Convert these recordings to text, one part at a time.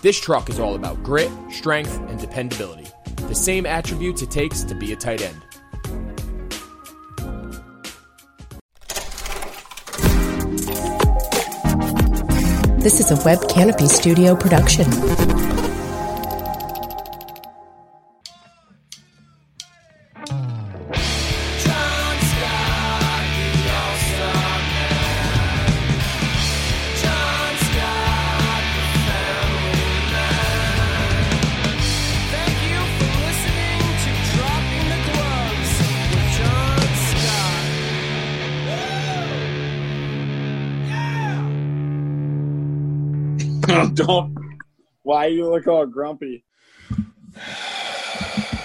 This truck is all about grit, strength, and dependability, the same attributes it takes to be a tight end. This is a Web Canopy Studio production. Don't. Why you look all grumpy?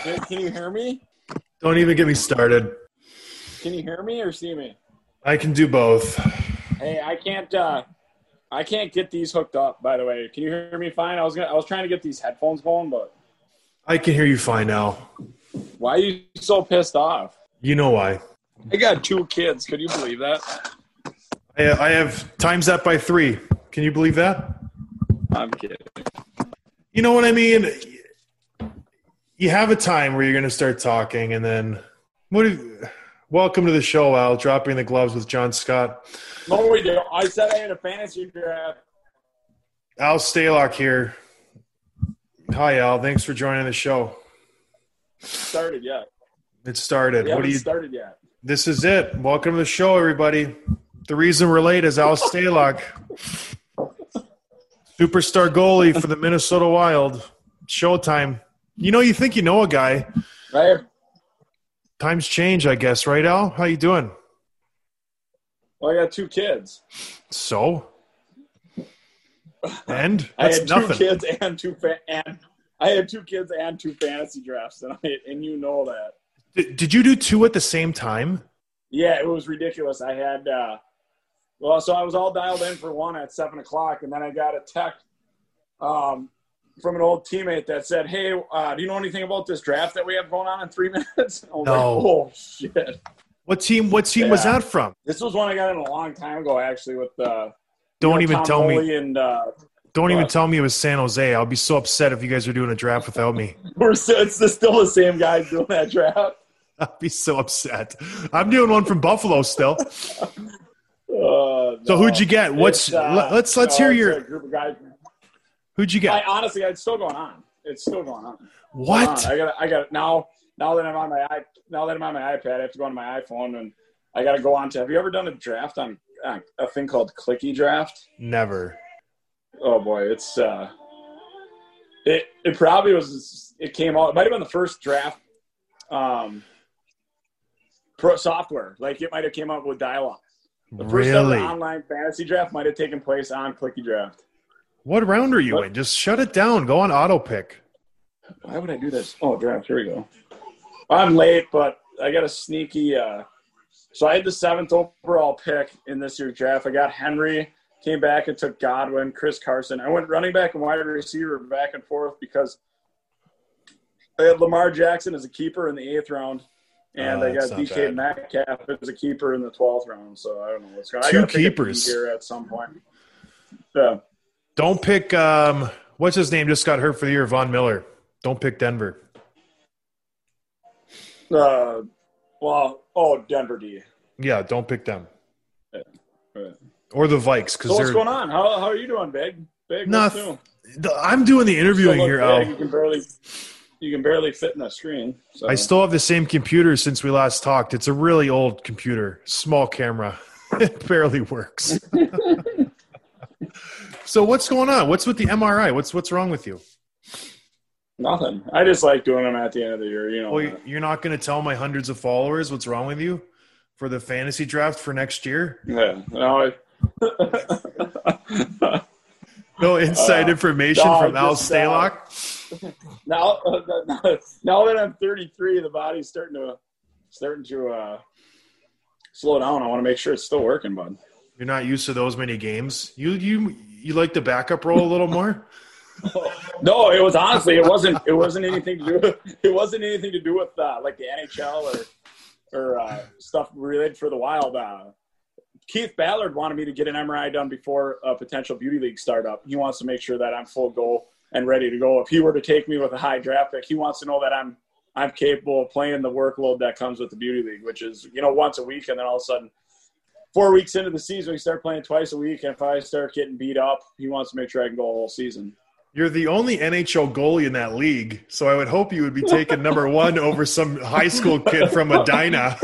Can you hear me? Don't even get me started. Can you hear me or see me? I can do both. Hey, I can't. uh I can't get these hooked up. By the way, can you hear me fine? I was gonna. I was trying to get these headphones going, but I can hear you fine now. why are you so pissed off? You know why. I got two kids. Could you believe that? I, I have times that by three. Can you believe that? I'm kidding. You know what I mean? You have a time where you're going to start talking, and then what? Welcome to the show, Al. Dropping the gloves with John Scott. No, we do. I said I had a fantasy draft. Al Stalock here. Hi, Al. Thanks for joining the show. Started yet? It started. What do you? started yet. This is it. Welcome to the show, everybody. The reason we're late is Al Stalock, superstar goalie for the Minnesota Wild. Showtime. You know, you think you know a guy. Right. Times change, I guess, right, Al? How you doing? Well, I got two kids. So, and I that's had two nothing. kids and two fa- and I had two kids and two fantasy drafts tonight, and you know that. Did, did you do two at the same time? Yeah, it was ridiculous. I had uh well, so I was all dialed in for one at seven o'clock, and then I got a text um, from an old teammate that said, "Hey, uh, do you know anything about this draft that we have going on in three minutes?" I was No. like, "Oh shit!" What team? What team was that from? This was one I got in a long time ago, actually, with uh, Don't you know, even Tom tell me. And uh, Don't even tell me it was San Jose. I'll be so upset if you guys are doing a draft without me. we're still, it's still the same guys doing that draft. I'd be so upset. I'm doing one from Buffalo still. So no. who'd you get? What's uh, let- let's let's no, hear your group of guys. who'd you get? I honestly, it's still going on. It's still going on. What? on. I got I got now now that I'm on my i now that I'm on my iPad, I have to go on my iPhone and I got to go on to. Have you ever done a draft on uh, a thing called Clicky Draft? Never. Oh boy, it's uh, it it probably was. It came out. It might have been the first draft, um, pro software. Like it might have came out with dial-up. The first Really? ever online fantasy draft might have taken place on Clicky Draft. What round are you What? in? Just shut it down. Go on auto pick. Why would I do this? Oh, draft. Here we go. I'm late, but I got a sneaky. Uh, so I had the seventh overall pick in this year's draft. I got Henry, came back and took Godwin, Chris Carson. I went running back and wide receiver back and forth because I had Lamar Jackson as a keeper in the eighth round, and Oh, I got DK Metcalf as a keeper in the twelfth round. So I don't know what's going. on. Two gotta pick a keepers. here at some point. Yeah. Don't pick um what's his name just got hurt for the year, Von Miller. Don't pick Denver. Uh, well, oh, Denver D. Yeah, don't pick them. Right. Or the Vikes because So what's going on? How, how are you doing, Big? Big, Noth- what's new? The- I'm doing the interviewing here, big. Al. You can barely, you can barely fit in the screen. So. I still have the same computer since we last talked. It's a really old computer, small camera. It barely works. so what's going on? What's with the MRI? What's what's wrong with you? nothing. I just like doing them at the end of the year. You know. Well, that. you're not going to tell my hundreds of followers what's wrong with you for the fantasy draft for next year? yeah. No, I, No inside Uh, information no, from Al just, uh, now, now that I'm 33, the body's starting to starting to uh, slow down. I want to make sure it's still working, bud. You're not used to those many games. You you you like the backup role a little more? no, it was honestly it wasn't it wasn't anything to do with, it wasn't anything to do with uh, like the NHL or or uh, stuff related for the Wild. Uh, Keith Ballard wanted me to get an MRI done before a potential beauty league startup. He wants to make sure that I'm full go and ready to go. If he were to take me with a high draft pick, he wants to know that I'm I'm capable of playing the workload that comes with the beauty league, which is you know once a week, and then all of a sudden, four weeks into the season, we start playing twice a week. And if I start getting beat up, he wants to make sure I can go a whole season. You're the only NHL goalie in that league, so I would hope you would be taking number one over some high school kid from Medina.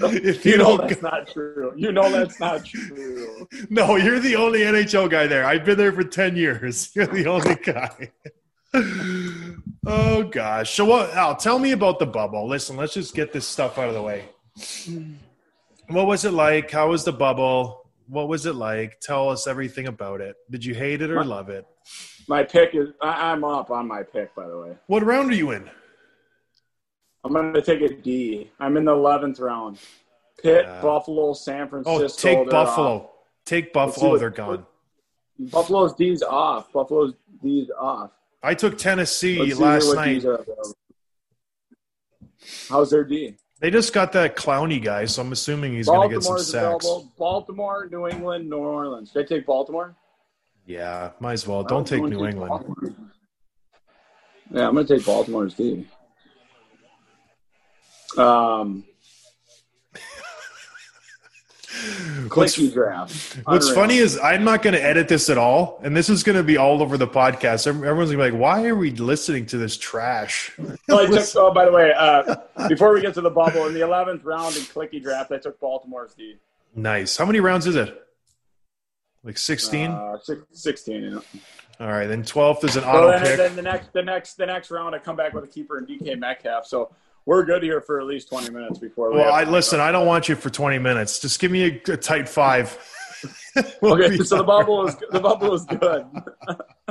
if you, you know that's not true. You know that's not true. No, you're the only NHL guy there. I've been there for ten years. You're the only guy. oh gosh. So what? Al, tell me about the bubble. Listen, let's just get this stuff out of the way. What was it like? How was the bubble? What was it like? Tell us everything about it. Did you hate it or my, love it? My pick is I, am up on my pick, by the way. What round are you in? I'm going to take a D. I'm in the 11th round. Pitt, yeah. Buffalo, San oh, Francisco. Oh, take Buffalo. Off. Take Buffalo. What, they're gone. Buffalo's D's off. Buffalo's D's off. I took Tennessee last night. How's their D? They just got that Clowney guy, so I'm assuming he's going to get some sacks. Available. Baltimore, New England, New Orleans. Did I take Baltimore? Yeah, might as well. Don't take New take England. Baltimore. Yeah, I'm going to take Baltimore's D. Um, what's, draft. What's funny is I'm not going to edit this at all, and this is going to be all over the podcast. Everyone's going to be like, "Why are we listening to this trash?" well, I took, oh, by the way, uh, before we get to the bubble, in the 11th round in clicky draft, I took Baltimore's D. Nice. How many rounds is it? Like 16? Uh, 16, yeah. All right, then 12th is an auto then, pick. Then the next, the next, the next round, I come back with a keeper and DK Metcalf. So we're good here for at least 20 minutes before. We well, I listen. I don't want you for 20 minutes. Just give me a, a tight five. we'll okay, so the bubble is the bubble is good.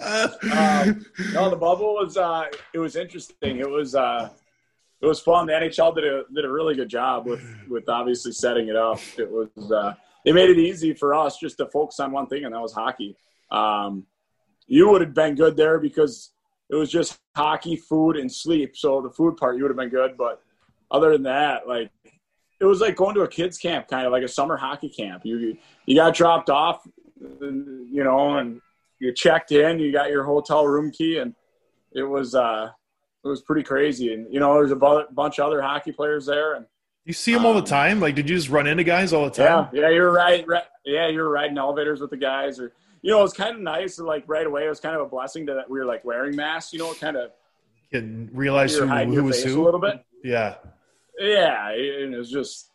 um, no, the bubble was uh, it was interesting. It was uh, it was fun. The NHL did a did a really good job with with obviously setting it up. It was uh, they made it easy for us just to focus on one thing, and that was hockey. Um, you would have been good there because it was just hockey, food, and sleep. So the food part you would have been good, but other than that, like it was like going to a kids camp, kind of like a summer hockey camp. You you got dropped off, you know, and you checked in. You got your hotel room key, and it was uh, it was pretty crazy. And you know, there's a bunch of other hockey players there, and you see them all the um, time. Like, did you just run into guys all the time? Yeah, yeah, you're right. right yeah, you're riding elevators with the guys, or you know, it was kind of nice. Like right away, it was kind of a blessing that we were like wearing masks. You know, kind of can realize who, who was who a little bit. Yeah, yeah, and it was just.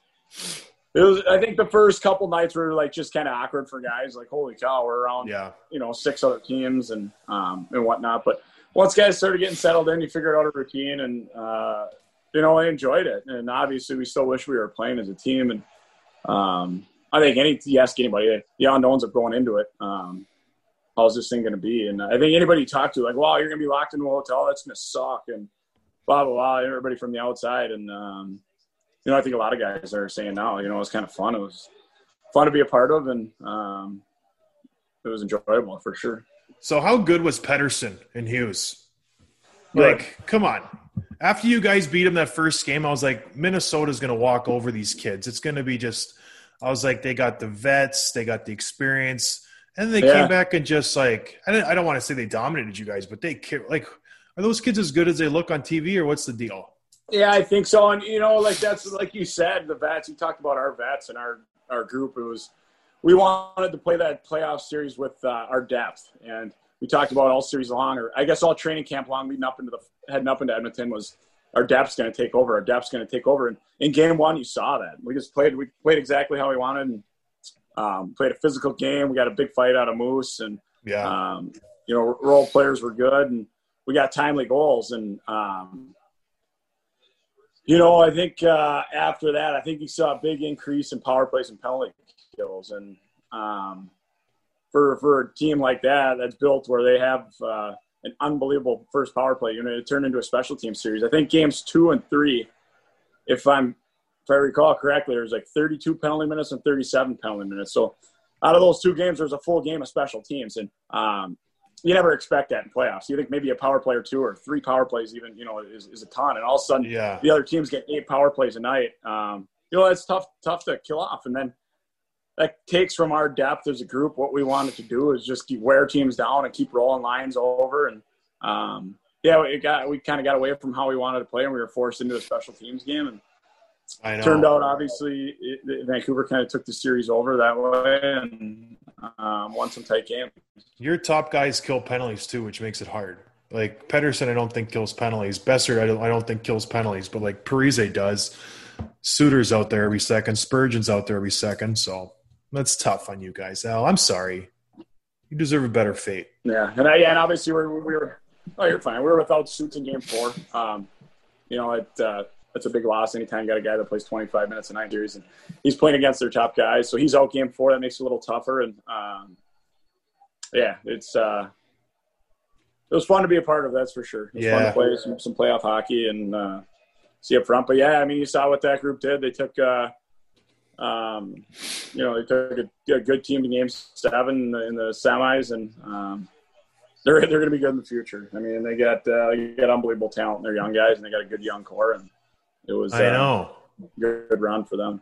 It was. I think the first couple nights were like just kind of awkward for guys. Like, holy cow, we're around, yeah, you know, six other teams and um and whatnot. But once guys started getting settled in, you figured out a routine, and uh, you know, I enjoyed it. And obviously, we still wish we were playing as a team. And um, I think any you ask anybody, the unknowns of going into it. Um, how's this thing going to be? And I think anybody you talk to, like, wow, you're going to be locked into a hotel. That's going to suck. And blah, blah, blah. Everybody from the outside. And, um, you know, I think a lot of guys are saying now, you know, it was kind of fun. It was fun to be a part of. And um, it was enjoyable for sure. So, how good was Pettersson and Hughes? Like, come on. After you guys beat them that first game, I was like, Minnesota's going to walk over these kids. It's going to be just I was like, they got the vets, they got the experience, and they yeah. came back and just like I don't, I don't want to say they dominated you guys, but they like are those kids as good as they look on TV, or what's the deal? Yeah, I think so. And you know, like that's like you said, the vets. You talked about our vets and our our group. It was we wanted to play that playoff series with uh, our depth, and we talked about all series long, or I guess all training camp long, leading up into the heading up into Edmonton was our depth's going to take over. Our depth's going to take over. And in game one, you saw that. We just played. We played exactly how we wanted. And um, played a physical game. We got a big fight out of Moose, and yeah, um, you know, role players were good, and we got timely goals. And um, you know, I think uh, after that, I think you saw a big increase in power plays and penalty kills. And um, for for a team like that that's built where they have uh, an unbelievable first power play unit, it turned into a special team series. I think games two and three, if I'm if I recall correctly, there was like 32 penalty minutes and 37 penalty minutes. So out of those two games, there was a full game of special teams, and um, you never expect that in playoffs. You think maybe a power play or two or three power plays, even you know, is, is a ton, and all of a sudden, Yeah. the other teams get eight power plays a night. Um, you know, it's tough, tough to kill off, and then that takes from our depth as a group. What we wanted to do is just wear teams down and keep rolling lines over, and um, yeah, it got we kind of got away from how we wanted to play, and we were forced into a special teams game, and I know. turned out obviously it, Vancouver kind of took the series over that way and um, won some tight games. Your top guys kill penalties too, which makes it hard. Like Pettersson, I don't think kills penalties. Boeser, I don't, I don't think kills penalties, but like Parise does. Suter's out there every second. Spurgeon's out there every second. So that's tough on you guys, Al. I'm sorry. You deserve a better fate. Yeah, and I, and obviously we were, we were oh you're fine. We were without suits in game four. Um, you know it. Uh, that's a big loss anytime you got a guy that plays 25 minutes a night series and he's playing against their top guys. So he's out game four. That makes it a little tougher. And um, yeah, it's uh, it was fun to be a part of. That's for sure. It was fun Yeah. to play some, some playoff hockey and uh, see up front. But yeah, I mean, you saw what that group did. They took, uh, um, you know, they took a, a good team to game seven in the, in the semis, and um, they're they're going to be good in the future. I mean, they got uh, they got unbelievable talent. They're young guys, and they got a good young core, and it was I uh, know. good, good run for them.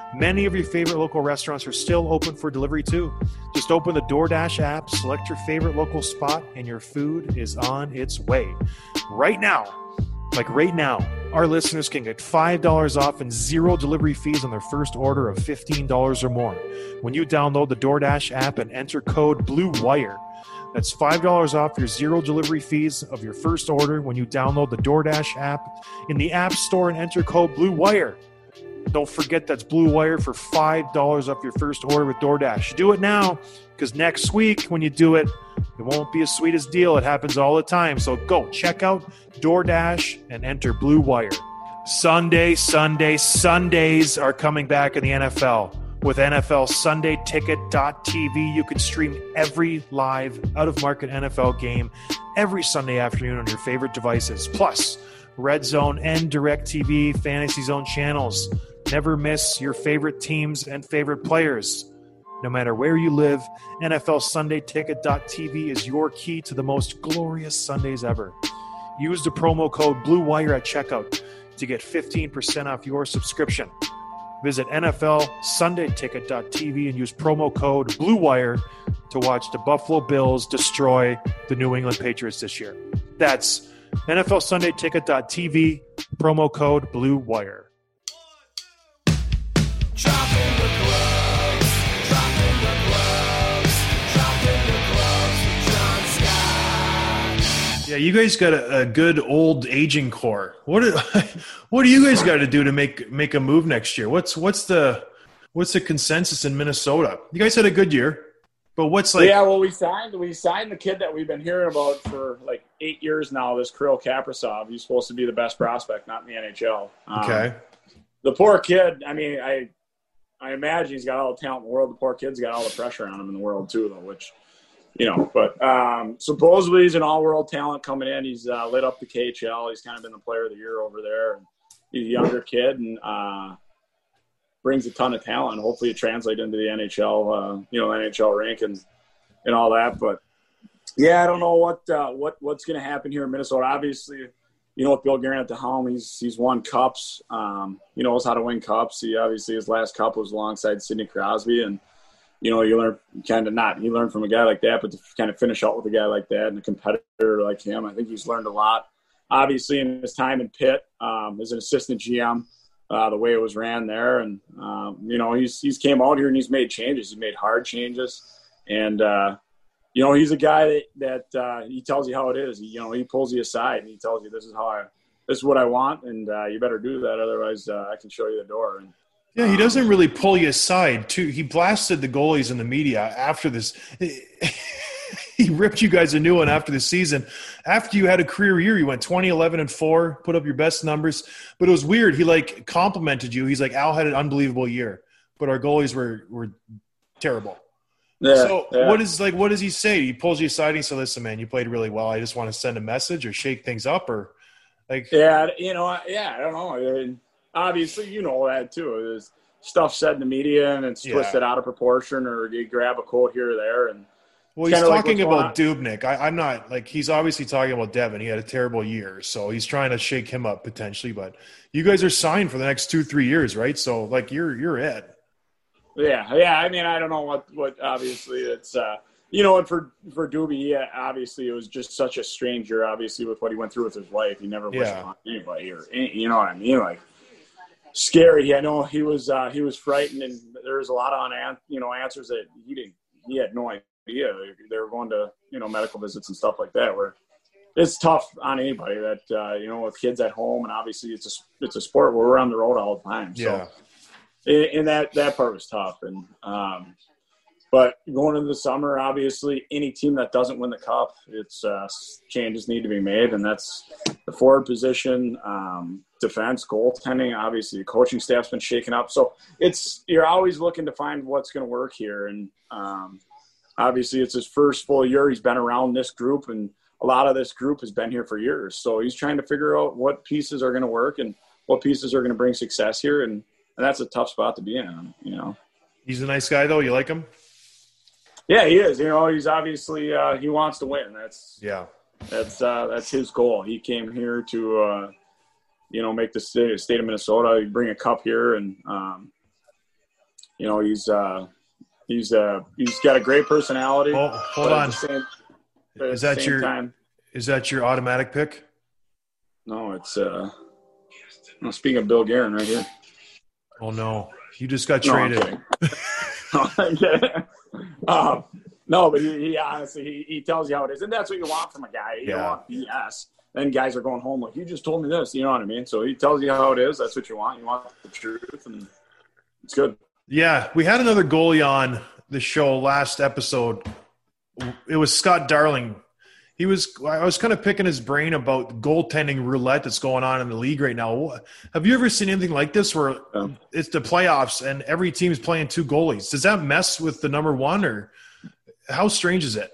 Many of your favorite local restaurants are still open for delivery too. Just open the DoorDash app, select your favorite local spot, and your food is on its way. Right now, like right now, our listeners can get $5 off and zero delivery fees on their first order of $15 or more when you download the DoorDash app and enter code BLUEWIRE. That's $5 off your zero delivery fees of your first order when you download the DoorDash app in the App Store and enter code BLUEWIRE. Don't forget that's Blue Wire for $5 off your first order with DoorDash. Do it now because next week when you do it, it won't be as sweet as deal. It happens all the time. So go check out DoorDash and enter Blue Wire. Sunday, Sunday, Sundays are coming back in the NFL. With NFL Sunday Ticket.tv, you can stream every live out of market NFL game every Sunday afternoon on your favorite devices. Plus, Red Zone and DirecTV Fantasy Zone channels. Never miss your favorite teams and favorite players. No matter where you live, NFL Sunday is your key to the most glorious Sundays ever. Use the promo code BLUEWIRE at checkout to get 15% off your subscription. Visit NFL Sunday and use promo code BLUEWIRE to watch the Buffalo Bills destroy the New England Patriots this year. That's NFL Sunday promo code BLUEWIRE. Dropping Yeah, you guys got a, a good old aging core. What do, what do you guys got to do to make make a move next year? What's what's the what's the consensus in Minnesota? You guys had a good year, but what's like? yeah, well, we signed we signed the kid that we've been hearing about for like eight years now. This Kirill Kaprizov. He's supposed to be the best prospect, not in the NHL. Um, Okay, the poor kid. I mean, I I imagine he's got all the talent in the world. The poor kid's got all the pressure on him in the world too, though. Which you know, but um, supposedly he's an all-world talent coming in. He's uh, lit up the KHL. He's kind of been the player of the year over there. And he's a younger kid and uh, brings a ton of talent. Hopefully, it translates into the NHL. Uh, you know, NHL rank and and all that. But yeah, I don't know what uh, what what's going to happen here in Minnesota. Obviously, you know, with Bill Guerin at the helm, he's he's won cups. Um, he knows how to win cups. He obviously his last cup was alongside Sidney Crosby, and you know, you learn kind of not you learn from a guy like that, but to kind of finish out with a guy like that and a competitor like him, I think he's learned a lot. obviously in his time in Pitt um, as an assistant GM, uh, the way it was ran there, and um, you know he's he's came out here and he's made changes. He's made hard changes, and uh, you know he's a guy that, that uh, he tells you how it is. He, you know he pulls you aside and he tells you this is how I this is what I want, and uh, you better do that. Otherwise, uh, I can show you the door. And Yeah, he doesn't really pull you aside. Too, he blasted the goalies in the media after this. he ripped you guys a new one after the season. After you had a career year, you went 20, 11, and four, put up your best numbers. But it was weird. He like complimented you. He's like, Al had an unbelievable year, but our goalies were were terrible. yeah, so yeah. what is like? What does he say? He pulls you aside and he says, "Listen, man, you played really well. I just want to send a message or shake things up or like." Yeah, you know, yeah, I don't know. And obviously, you know that too. There's stuff said in the media and it's Yeah. twisted out of proportion, or you grab a quote here or there, and Well, he's kinda like talking about Dubnyk. I, I'm not like he's obviously talking about Devan. He had a terrible year, so he's trying to shake him up potentially. But you guys are signed for the next two, three years, right? So like you're you're it. yeah, yeah. I mean, I don't know what what. Obviously, it's uh, you know, and for for Doobie, yeah, obviously, it was just such a stranger. Obviously, with what he went through with his wife, he never wished Yeah. on anybody, or you know what I mean, like. Scary. I know he was uh, he was frightened, and there was a lot of unan- you know answers that he didn't. He had no idea. They were going to you know medical visits and stuff like that. Where it's tough on anybody that uh, you know with kids at home, and obviously it's a it's a sport where we're on the road all the time. So Yeah. and and that that part was tough. And um, but going into the summer, obviously, any team that doesn't win the cup, it's uh, changes need to be made, and that's the forward position, um, defense, goaltending. Obviously, the coaching staff's been shaken up, so it's you're always looking to find what's going to work here. And um, obviously, it's his first full year. He's been around this group, and a lot of this group has been here for years. So he's trying to figure out what pieces are going to work and what pieces are going to bring success here, and and that's a tough spot to be in. You know. He's a nice guy though. You like him? Yeah, he is. You know, he's obviously uh, he wants to win. That's Yeah. that's uh, that's his goal. He came here to uh, you know make the state, state of Minnesota bring a cup here, and um, you know he's uh, he's uh, he's got a great personality. Oh, hold on. same- Is that your- time? Is that your automatic pick? No, it's uh. well, speaking of Bill Guerin, right here. Oh no, you just got No, I'm traded. kidding. No, I'm kidding. Um, no, but he, he honestly he, he tells you how it is, and that's what you want from a guy. You Yeah. don't want BS. Then guys are going home like you just told me this. You know what I mean? So he tells you how it is. That's what you want. You want the truth, and it's good. Yeah, we had another goalie on the show last episode. It was Scott Darling. He was. I was kind of picking his brain about goaltending roulette that's going on in the league right now. Have you ever seen anything like this where Yeah. it's the playoffs and every team's playing two goalies? Does that mess with the number one, or how strange is it?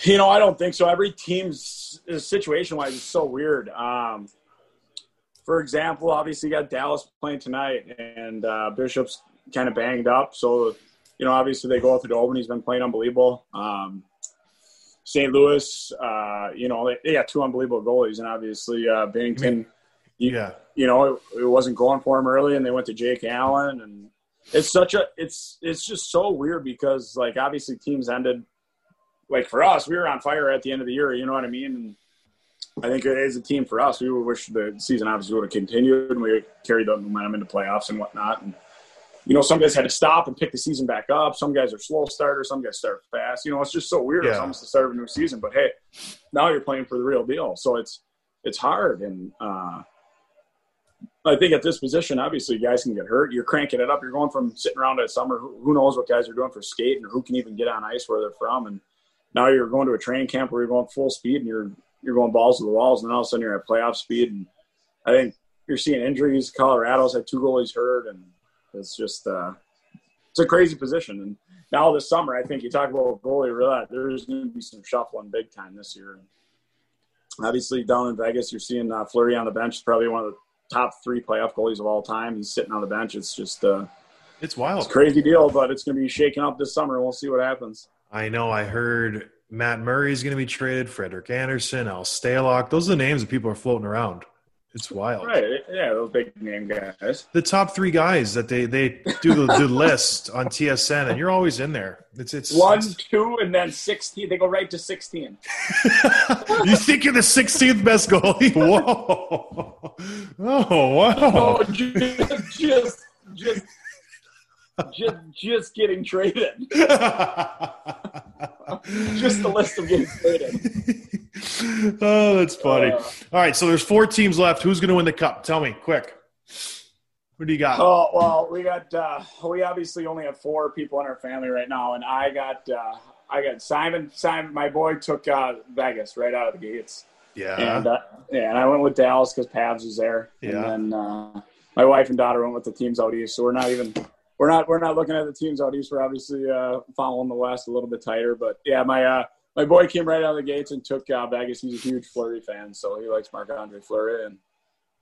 You know, I don't think so. Every team's situation wise is so weird. Um, for example, obviously you got Dallas playing tonight, and uh, Bishop's kind of banged up. So, you know, obviously they go out to Dover. He's been playing unbelievable. Um, St. Louis, uh, you know, they, they got two unbelievable goalies, and obviously uh, Binnington. You, Yeah, you know, it, it wasn't going for him early, and they went to Jake Allen, and it's such a it's it's just so weird because like obviously teams ended like for us, we were on fire at the end of the year. You know what I mean? And I think as a team for us, we would wish the season obviously would have continued and we carried the momentum into playoffs and whatnot. And you know, some guys had to stop and pick the season back up. Some guys are slow starters. Some guys start fast. You know, it's just so weird. It's almost the start of a new season. But hey, now you're playing for the real deal. So it's it's hard. And uh, I think at this position, obviously, guys can get hurt. You're cranking it up. You're going from sitting around at summer. Who, who knows what guys are doing for skating or who can even get on ice where they're from. And now you're going to a training camp where you're going full speed and you're you're going balls to the walls, and then all of a sudden you're at playoff speed. And I think you're seeing injuries. Colorado's had two goalies hurt, and it's just uh, it's a crazy position. And now this summer, I think you talk about goalie roulette. There's going to be some shuffling big time this year. Obviously, down in Vegas, you're seeing uh, Fleury on the bench, probably one of the top three playoff goalies of all time. He's sitting on the bench. It's just uh, it's it's wild. a crazy deal, but it's going to be shaking up this summer. We'll see what happens. I know. I heard Matt Murray is going to be traded. Frederik Andersen, Al Stalock. Those are the names that people are floating around. It's wild. Right. Yeah, those big name guys. The top three guys that they they do the, the list on TSN, and you're always in there. It's it's One, it's- two, and then sixteen. They go right to sixteen. you think you're the 16th best goalie? Whoa! Oh wow! Oh, just, just, just, just, just getting traded. Just the list of getting traded. oh, that's funny. Uh, All right, so there's four teams left. Who's going to win the cup? Tell me, quick. Who do you got? Oh well, we got. Uh, we obviously only have four people in our family right now, and I got. Uh, I got Simon. Simon, my boy took uh, Vegas right out of the gates, yeah. and uh, yeah, and I went with Dallas because Pavs was there, Yeah. and then uh, my wife and daughter went with the teams out east. So we're not even. We're not. We're not looking at the teams out east. We're obviously uh, following the west a little bit tighter, but yeah, my. Uh, my boy came right out of the gates and took uh, Vegas. He's a huge Fleury fan, so he likes Marc Andre Fleury, and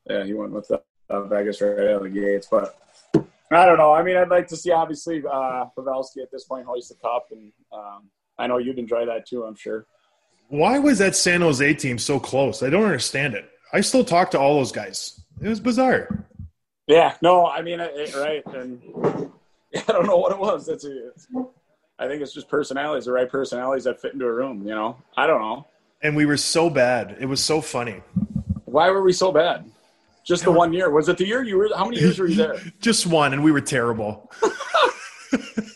yeah, he went with uh, Vegas right out of the gates. But I don't know. I mean, I'd like to see obviously uh, Pavelski at this point hoist the cup, and um, I know you'd enjoy that too. I'm sure. Why was that San Jose team so close? I don't understand it. I still talk to all those guys. It was bizarre. Yeah. No. I mean, it, it- right, and I don't know what it was. That's a, I think it's just personalities, the right personalities that fit into a room. You know. I don't know. And we were so bad. It was so funny. Why were we so bad? Just the one year. Was it the year you were? How many years were you there? Just one, and we were terrible.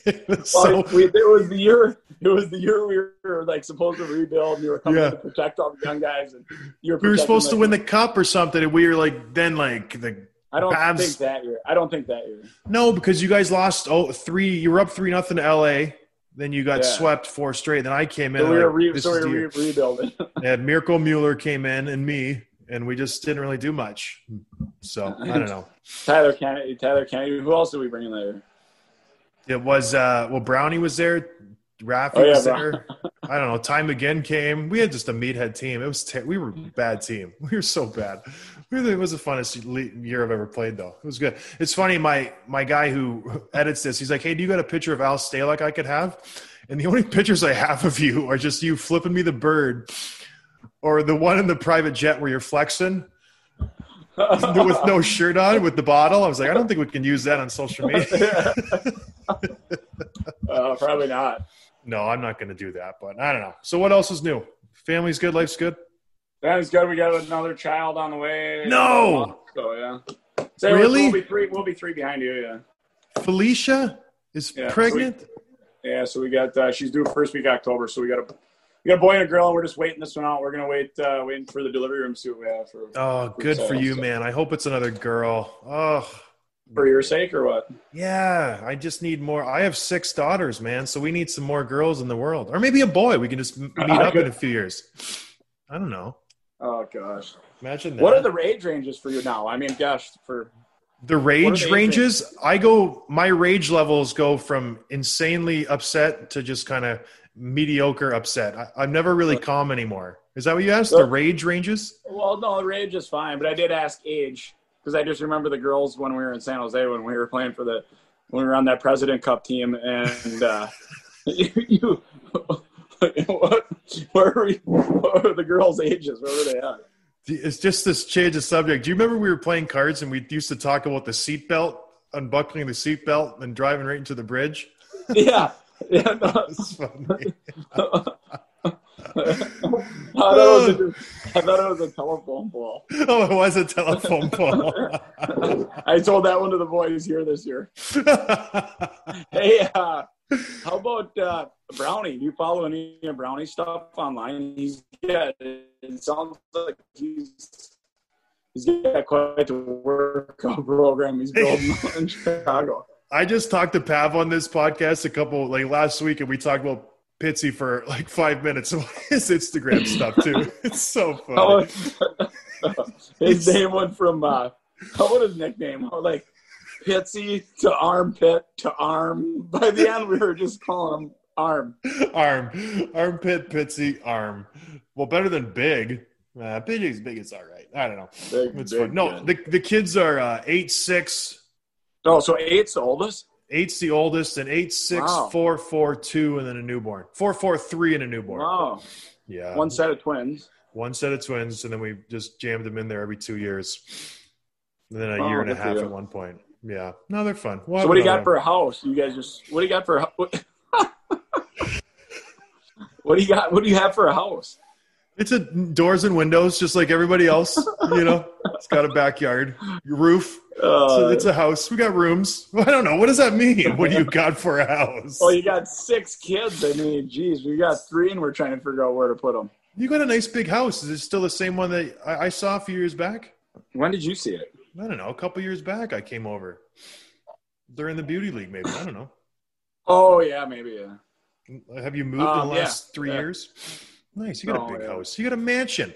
It was Well, so we, it was the year. It was the year we were like supposed to rebuild. and You were coming Yeah. to protect all the young guys, and you were. we were supposed to like, win the cup or something, and we were like then like the I don't Babs- think that year. I don't think that year. no because you guys lost oh three. You were up three nothing to L.A. Then you got Yeah. swept four straight. Then I came in. So and we were, re- so we the were re- rebuilding. Yeah, Mirco Mueller came in and me, and we just didn't really do much. So I don't know. Tyler Kennedy. Tyler Kennedy. Who else did we bring in there? It was uh well Brownie was there, Rafi Oh, yeah, was Brown- there. I don't know. Time again came. We had just a meathead team. It was ter- we were bad team. We were so bad. It was the funnest year I've ever played though. It was good. It's funny. My my guy who edits this, he's like, "Hey, do you got a picture of Al Stalock I could have?" And the only pictures I have of you are just you flipping me the bird, or the one in the private jet where you're flexing with no shirt on with the bottle. I was like, I don't think we can use that on social media. Uh, probably not. No, I'm not going to do that, but I don't know. So what else is new? Family's good, life's good. That is good. We got another child on the way. No! So yeah. So Really? We'll be three. We'll be three behind you. Yeah. Felicia is Yeah, pregnant. Yeah. So we got. Uh, she's due first week October. So we got a. We got a boy and a girl, and we're just waiting this one out. We're gonna wait, uh, waiting for the delivery room to see what we have for oh, good for you, man. I hope it's another girl. Oh, for your sake or what? yeah. I just need more. I have six daughters, man. So we need some more girls in the world, or maybe a boy. We can just meet up in a few years. I don't know. Oh gosh. Imagine that. What are the rage ranges for you now? I mean, gosh, for The rage the age ranges, I go, my rage levels go from insanely upset to just kind of mediocre upset. I, I'm never really calm anymore. Is that what you asked? The rage ranges? well, no, the rage is fine, but I did ask age because I just remember the girls when we were in San Jose when we were playing for the when we were on that President Cup team, and uh, you, you what, where were we, what were the girls' ages? Where were they at? It's just this change of subject. Do you remember we were playing cards and we used to talk about the seatbelt, unbuckling the seatbelt and driving right into the bridge? Yeah, yeah. No, funny. I, thought it was a, I thought it was a telephone pole. oh, it was a telephone pole. I told that one to the boys here this year. Hey, uh, how about uh, Brownie? Do you follow any of Brownie stuff online? He's yeah, it sounds like he's he's got quite the workout program he's building in Chicago. I just talked to Pav on this podcast a couple like last week, and we talked about Pitsy for like five minutes of his Instagram stuff too. It's so funny. his name went from uh, what his nickname? Like Pitsy to armpit to arm. By the end, we were just calling him Arm. Arm, armpit, Pitsy, arm. Well, better than big. Uh, big is big. It's all right. I don't know. Big, It's big. No, the the kids are uh, eight six. Oh, so eight's the oldest. Eight's the oldest, and eight six Wow. four four two, and then a newborn. Four four three and a newborn. Wow, Yeah, one set of twins. one set of twins, and then we just jammed them in there every two years. And then a Oh, year and a half at one point. Yeah, no, they're fun. We'll So what do you got for a house? You guys just what do you got for a what do you got? What do you have for a house? It's a doors and windows, just like everybody else. You know, it's got a backyard, roof. Uh, So it's a house. We got rooms. I don't know. What does that mean? What do you got for a house? well, you got six kids. I mean, geez, we got three, and we're trying to figure out where to put them. You got a nice big house. Is it still the same one that I, I saw a few years back? When did you see it? I don't know. A couple years back, I came over during the beauty league. Maybe I don't know. Oh yeah, maybe yeah. Have you moved in Um, the yeah, last three yeah. years? Nice. You got a big yeah. house. You got a mansion.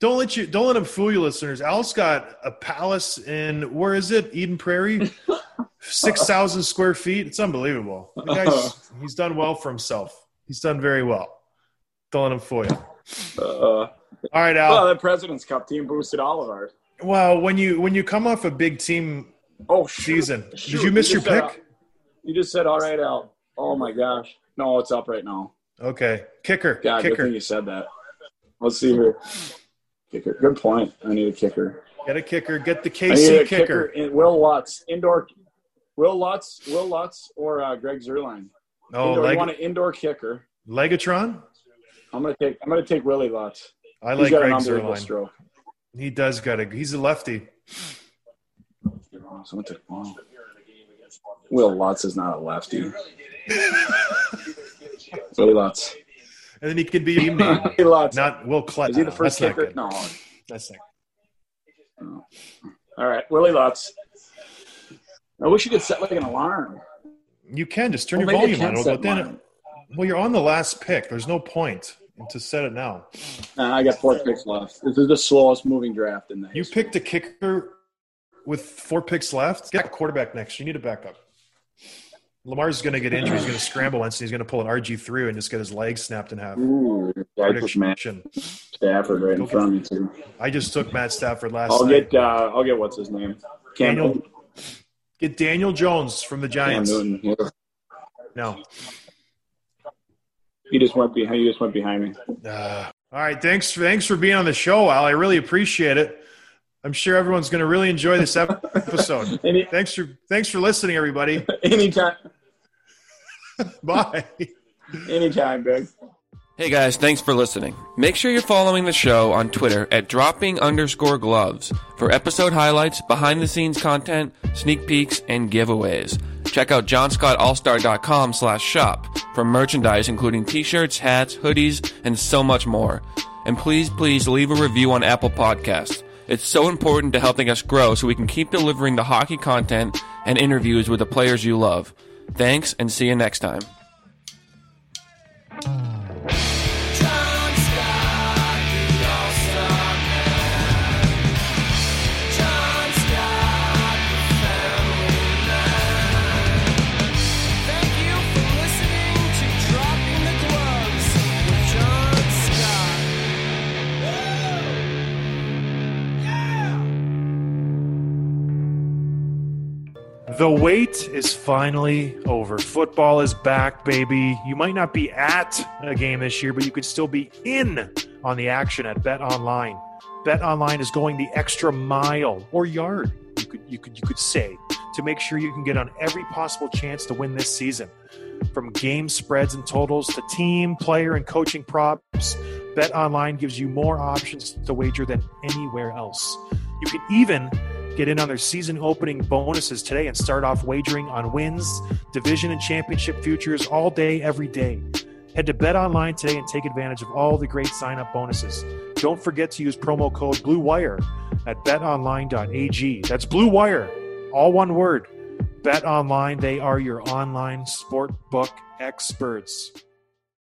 Don't let you. Don't let him fool you, listeners. Al's got a palace in where is it? Eden Prairie, six thousand square feet. It's unbelievable. The guy's he's done well for himself. He's done very well. Don't let him fool you. Uh, All right, Al. well, the President's Cup team boosted all of ours. Well, when you when you come off a big team Oh, shoot. season, Shoot, did you miss your just said, pick? You just said, "All right, Al." Oh my gosh, no, it's up right now. Okay, kicker, God, good thing you said that. Let's see here. Kicker. Good point. I need a kicker. Get a kicker. Get the KC a kicker. kicker. in Will Lutz, indoor. Will Lutz, Will Lutz, or uh, Greg Zuerlein. Oh, indoor, Leg- you want an indoor kicker? Legatron. I'm gonna take. I'm gonna take Willie Lutz. I He's like Greg Zuerlein. stroke. He does got a. He's a lefty. Someone took-. Will Lutz is not a lefty. Willie Lutz. And then he could be team name, Willie Lutz. not Will Klett. is he the first That's kicker? No. That's not. no. All right, Willie Lutz. I wish you could set like an alarm. You can just turn Well, your volume can on, but then, well, you're on the last pick. There's no point to set it now. Nah, I got four picks left. This is the slowest moving draft in the You history. picked a kicker with four picks left. Get a quarterback next. You need a backup. Lamar's going to get injured. He's going to scramble once. and He's going to pull an RG through and just get his leg snapped in half. Ooh, I Matt Stafford right in front of me too. I just took Matt Stafford last I'll night. get. Uh, I'll get what's his name. Cam Daniel. Get Daniel Jones from the Giants. Newton. Yeah. No. He just went behind. He just went behind me. Uh, all right. Thanks. For, thanks for being on the show, Al. I really appreciate it. I'm sure everyone's going to really enjoy this episode. Any, thanks for thanks for listening, everybody. anytime, Bye. anytime, big. Hey guys, thanks for listening. Make sure you're following the show on Twitter at dropping underscore gloves for episode highlights, behind the scenes content, sneak peeks, and giveaways. Check out johnscottallstar.com slash shop for merchandise including t-shirts, hats, hoodies, and so much more. And please, please leave a review on Apple Podcasts. It's so important to helping us grow so we can keep delivering the hockey content and interviews with the players you love. Thanks and see you next time. The wait is finally over. Football is back, baby. You might not be at a game this year, but you could still be in on the action at Bet Online. Bet Online is going the extra mile or yard, you could you could you could say, to make sure you can get on every possible chance to win this season. From game spreads and totals to team, player, and coaching props, Bet Online gives you more options to wager than anywhere else. You can even Get in on their season opening bonuses today and start off wagering on wins, division, and championship futures all day, every day. Head to Bet Online today and take advantage of all the great sign up bonuses. Don't forget to use promo code BLUEWIRE at betonline.ag. That's Blue Wire, all one word. Bet Online, they are your online sport book experts.